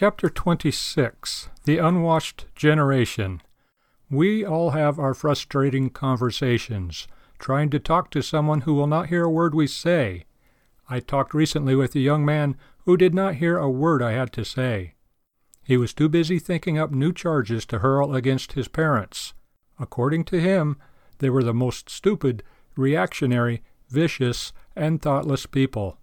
Chapter 26 The Unwashed Generation. We all have our frustrating conversations, trying to talk to someone who will not hear a word we say. I talked recently with a young man who did not hear a word I had to say. He was too busy thinking up new charges to hurl against his parents. According to him, they were the most stupid, reactionary, vicious, and thoughtless people.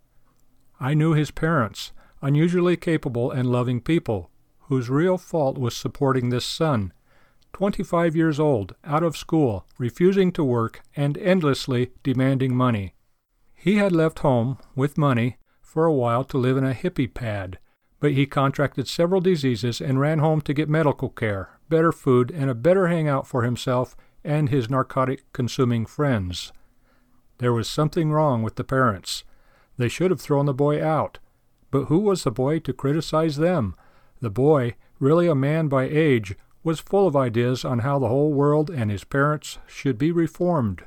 I knew his parents, unusually capable and loving people, whose real fault was supporting this son, twenty five years old, out of school, refusing to work, and endlessly demanding money. He had left home, with money, for a while to live in a hippie pad, but he contracted several diseases and ran home to get medical care, better food, and a better hangout for himself and his narcotic consuming friends. There was something wrong with the parents. They should have thrown the boy out. But who was the boy to criticize them? The boy, really a man by age, was full of ideas on how the whole world and his parents should be reformed.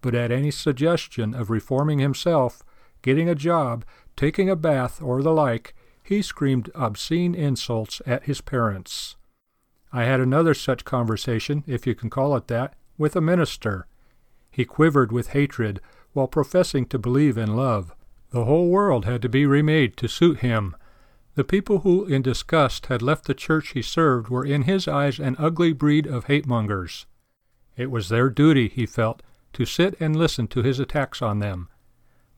But at any suggestion of reforming himself, getting a job, taking a bath, or the like, he screamed obscene insults at his parents. I had another such conversation, if you can call it that, with a minister. He quivered with hatred while professing to believe in love. The whole world had to be remade to suit him. The people who, in disgust, had left the church he served were in his eyes an ugly breed of hate mongers. It was their duty, he felt, to sit and listen to his attacks on them.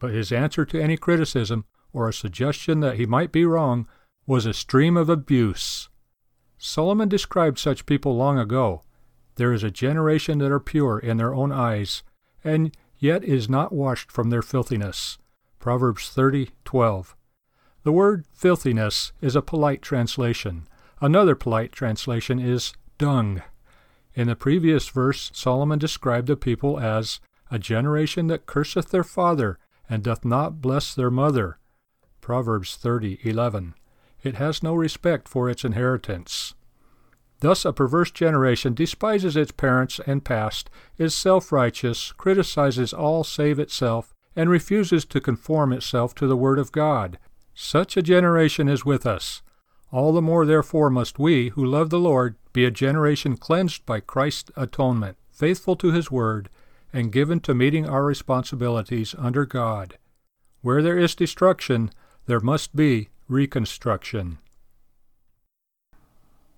But his answer to any criticism, or a suggestion that he might be wrong, was a stream of abuse. Solomon described such people long ago. There is a generation that are pure in their own eyes, and yet is not washed from their filthiness. Proverbs 30:12. The word filthiness is a polite translation. Another polite translation is dung. In the previous verse, Solomon described the people as a generation that curseth their father and doth not bless their mother. Proverbs 30:11. It has no respect for its inheritance. Thus, a perverse generation despises its parents and past, is self righteous, criticizes all save itself, and refuses to conform itself to the Word of God. Such a generation is with us. All the more, therefore, must we, who love the Lord, be a generation cleansed by Christ's atonement, faithful to His Word, and given to meeting our responsibilities under God. Where there is destruction, there must be reconstruction.